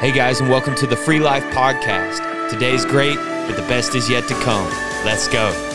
Hey guys, and welcome to the Free Life Podcast. Today's great, but the best is yet to come. Let's go.